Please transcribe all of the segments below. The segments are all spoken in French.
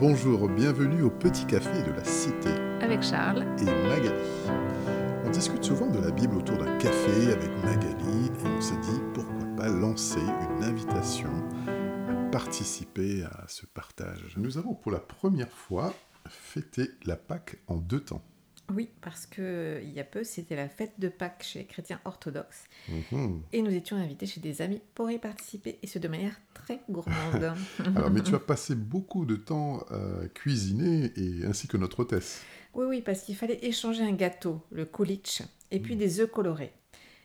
Bonjour, bienvenue au Petit Café de la Cité. Avec Charles et Magali. On discute souvent de la Bible autour d'un café avec Magali et on s'est dit pourquoi pas lancer une invitation à participer à ce partage. Nous avons pour la première fois fêté la Pâque en deux temps. Oui, parce que il y a peu, c'était la fête de Pâques chez les chrétiens orthodoxes. Mhm. Et nous étions invités chez des amis pour y participer, et ce de manière très gourmande. Alors, mais tu as passé beaucoup de temps à cuisiner, et, ainsi que notre hôtesse. Oui, oui, parce qu'il fallait échanger un gâteau, le kulich, et puis des œufs colorés.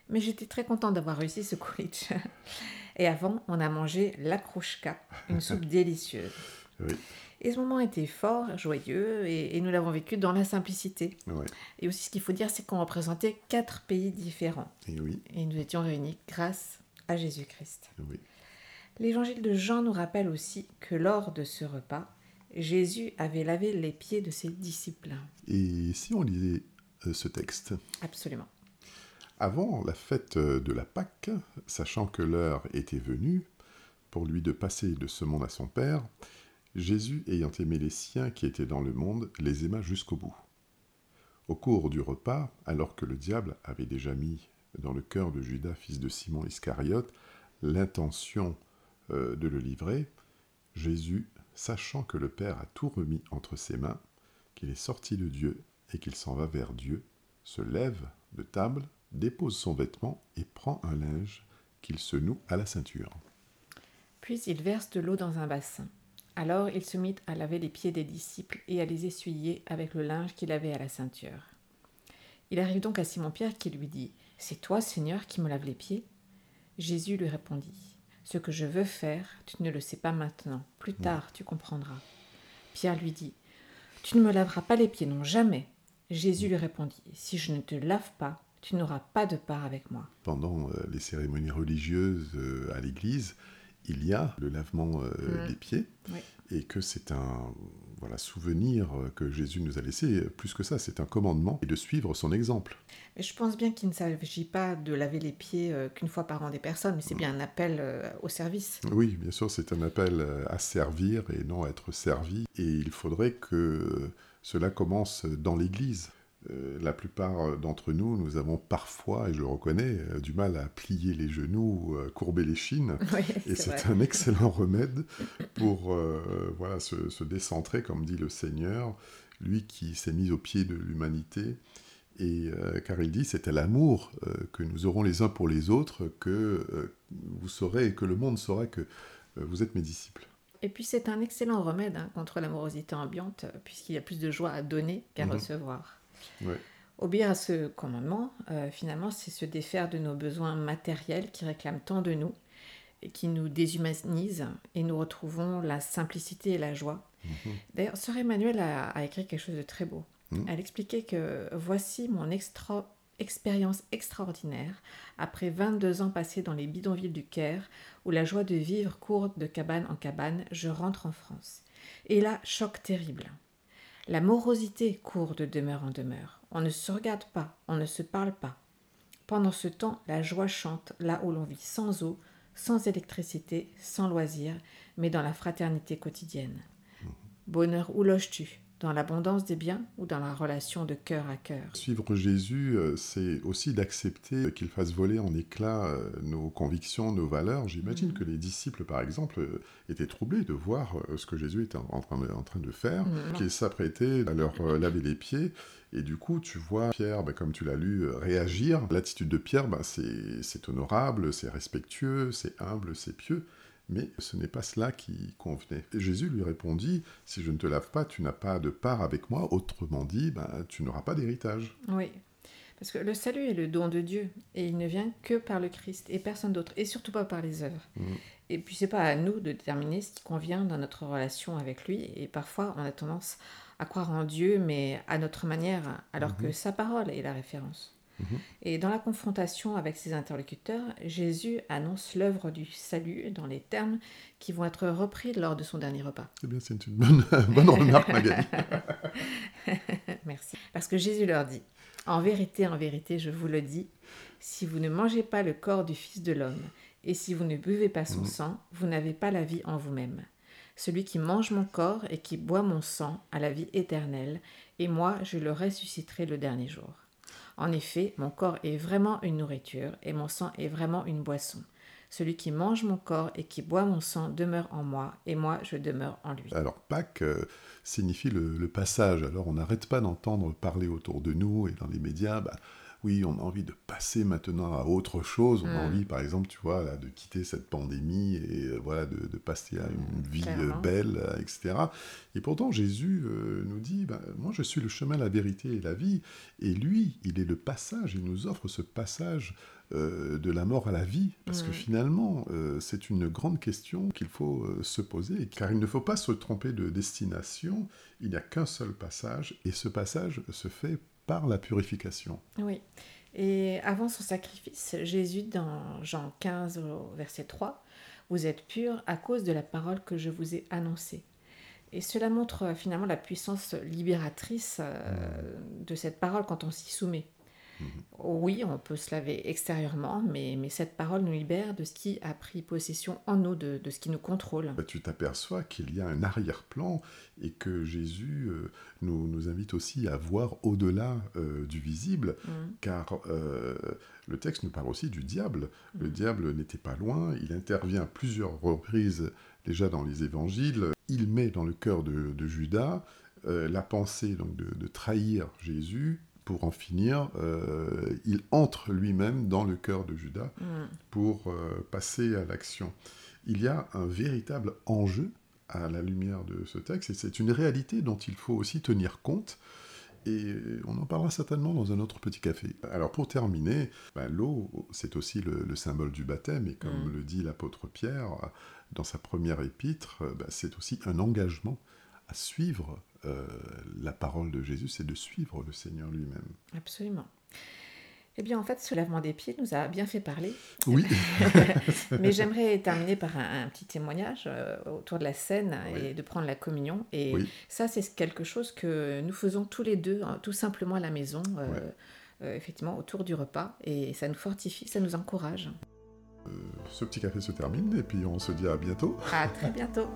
Mais j'étais très contente d'avoir réussi ce kulich. Et avant, on a mangé la krouchka, une soupe délicieuse. Oui. Et ce moment était fort, joyeux, et, et nous l'avons vécu dans la simplicité. Ouais. Et aussi, ce qu'il faut dire, c'est qu'on représentait quatre pays différents. Et oui, Et nous étions réunis grâce à Jésus-Christ. oui. L'évangile de Jean nous rappelle aussi que lors de ce repas, Jésus avait lavé les pieds de ses disciples. Et si on lisait euh, ce texte? Absolument. Avant la fête de la Pâque, sachant que l'heure était venue pour lui de passer de ce monde à son Père, Jésus, ayant aimé les siens qui étaient dans le monde, les aima jusqu'au bout. Au cours du repas, alors que le diable avait déjà mis dans le cœur de Judas, fils de Simon Iscariote, l'intention euh, de le livrer, Jésus, sachant que le Père a tout remis entre ses mains, qu'il est sorti de Dieu et qu'il s'en va vers Dieu, se lève de table, dépose son vêtement et prend un linge qu'il se noue à la ceinture. Puis il verse de l'eau dans un bassin. Alors il se mit à laver les pieds des disciples et à les essuyer avec le linge qu'il avait à la ceinture. Il arrive donc à Simon-Pierre qui lui dit C'est toi, Seigneur, qui me laves les pieds? Jésus lui répondit Ce que je veux faire, tu ne le sais pas maintenant. Plus tard, tu comprendras. Pierre lui dit Tu ne me laveras pas les pieds, non, jamais. Jésus lui répondit Si je ne te lave pas, tu n'auras pas de part avec moi. Pendant euh, les cérémonies religieuses euh, à l'église, il y a le lavement euh, Mm. des pieds Oui. et que c'est un voilà, souvenir que Jésus nous a laissé. Plus que ça, c'est un commandement et de suivre son exemple. Mais je pense bien qu'il ne s'agit pas de laver les pieds euh, qu'une fois par an des personnes, mais c'est bien un appel euh, au service. Oui, bien sûr, c'est un appel à servir et non à être servi. Et il faudrait que cela commence dans l'Église. Euh, La plupart d'entre nous, nous avons parfois, et je le reconnais, euh, du mal à plier les genoux, euh, courber les chines. Oui, Et c'est un excellent remède pour euh, voilà, se, se décentrer, comme dit le Seigneur, lui qui s'est mis au pied de l'humanité. Et euh, car il dit, c'est à l'amour euh, que nous aurons les uns pour les autres que euh, vous saurez, que le monde saura que euh, vous êtes mes disciples. Et puis c'est un excellent remède hein, contre l'amorosité ambiante, euh, puisqu'il y a plus de joie à donner qu'à Mhm. recevoir. Obéir à ce commandement, euh, finalement, c'est se défaire de nos besoins matériels qui réclament tant de nous et qui nous déshumanisent, et nous retrouvons la simplicité et la joie. Mhm. D'ailleurs, Sœur Emmanuel a, a écrit quelque chose de très beau. Mhm. Elle expliquait que voici mon extra- expérience extraordinaire après 22 ans passés dans les bidonvilles du Caire, où la joie de vivre court de cabane en cabane, je rentre en France. Et là, choc terrible. La morosité court de demeure en demeure. On ne se regarde pas, on ne se parle pas. Pendant ce temps, la joie chante là où l'on vit sans eau, sans électricité, sans loisirs, mais dans la fraternité quotidienne. Bonheur, où loges-tu? Dans l'abondance des biens ou dans la relation de cœur à cœur Suivre Jésus, euh, c'est aussi d'accepter qu'il fasse voler en éclats euh, nos convictions, nos valeurs. J'imagine Mhm. que les disciples, par exemple, euh, étaient troublés de voir ce que Jésus était en train de, en train de faire, Mhm. qu'il s'apprêtait à leur laver les pieds. Et du coup, tu vois Pierre, bah, comme tu l'as lu, réagir. L'attitude de Pierre, c'est c'est honorable, c'est respectueux, c'est humble, c'est pieux. Mais ce n'est pas cela qui convenait. Et Jésus lui répondit, si je ne te lave pas, tu n'as pas de part avec moi. Autrement dit, bah, tu n'auras pas d'héritage. Oui, parce que le salut est le don de Dieu et il ne vient que par le Christ et personne d'autre, et surtout pas par les œuvres. Mhm. Et puis c'est pas à nous de déterminer ce qui convient dans notre relation avec lui, et parfois on a tendance à croire en Dieu, mais à notre manière, alors Mhm. que sa parole est la référence. Et dans la confrontation avec ses interlocuteurs, Jésus annonce l'œuvre du salut dans les termes qui vont être repris lors de son dernier repas. Eh bien, c'est une bonne, bonne remarque, Magali. Merci. Parce que Jésus leur dit, En vérité, en vérité, je vous le dis, si vous ne mangez pas le corps du Fils de l'homme, et si vous ne buvez pas son Mhm. sang, vous n'avez pas la vie en vous-même. Celui qui mange mon corps et qui boit mon sang a la vie éternelle, et moi je le ressusciterai le dernier jour. En effet, mon corps est vraiment une nourriture, et mon sang est vraiment une boisson. Celui qui mange mon corps et qui boit mon sang demeure en moi, et moi je demeure en lui. Alors Pâques euh, signifie le, passage. Alors on n'arrête pas d'entendre parler autour de nous et dans les médias. Bah, oui, on a envie de passer maintenant à autre chose. On a hmm. envie, par exemple, tu vois, de quitter cette pandémie et voilà, de, passer à une hmm, vie euh, belle, euh, etc. Et pourtant, Jésus nous dit, bah, moi, je suis le chemin, la vérité et la vie. Et lui, il est le passage. Il nous offre ce passage de la mort à la vie, parce que hmm. finalement, c'est une grande question qu'il faut se poser, car il ne faut pas se tromper de destination, il n'y a qu'un seul passage, et ce passage se fait par la purification. Oui. Et avant son sacrifice, Jésus, dans Jean 15, verset 3, Vous êtes purs à cause de la parole que je vous ai annoncée. Et cela montre euh, finalement la puissance libératrice euh, de cette parole quand on s'y soumet. Oui, on peut se laver extérieurement, mais, mais, cette parole nous libère de ce qui a pris possession en nous, de, de ce qui nous contrôle. Bah, tu t'aperçois qu'il y a un arrière-plan et que Jésus euh, nous, nous, invite aussi à voir au-delà euh, du visible, mm. car euh, le texte nous parle aussi du diable. Le mm. diable n'était pas loin, il intervient plusieurs reprises déjà dans les évangiles, il met dans le cœur de, de Judas la pensée donc, de, de trahir Jésus pour en finir, euh, il entre lui-même dans le cœur de Judas mm. pour euh, passer à l'action. Il y a un véritable enjeu à la lumière de ce texte, et c'est une réalité dont il faut aussi tenir compte, et on en parlera certainement dans un autre petit café. Alors pour terminer, ben, l'eau, c'est aussi le, symbole du baptême, et comme mm. le dit l'apôtre Pierre dans sa première épître, ben, c'est aussi un engagement à suivre euh, la parole de Jésus, c'est de suivre le Seigneur lui-même. Absolument. Eh bien, en fait, ce lavement des pieds nous a bien fait parler. Oui. Mais j'aimerais terminer par un, petit témoignage euh, autour de la scène et de prendre la communion. Et ça, c'est quelque chose que nous faisons tous les deux, hein, tout simplement à la maison, euh, effectivement, autour du repas. Et ça nous fortifie, ça nous encourage. ce petit café se termine et puis on se dit à bientôt. À très bientôt.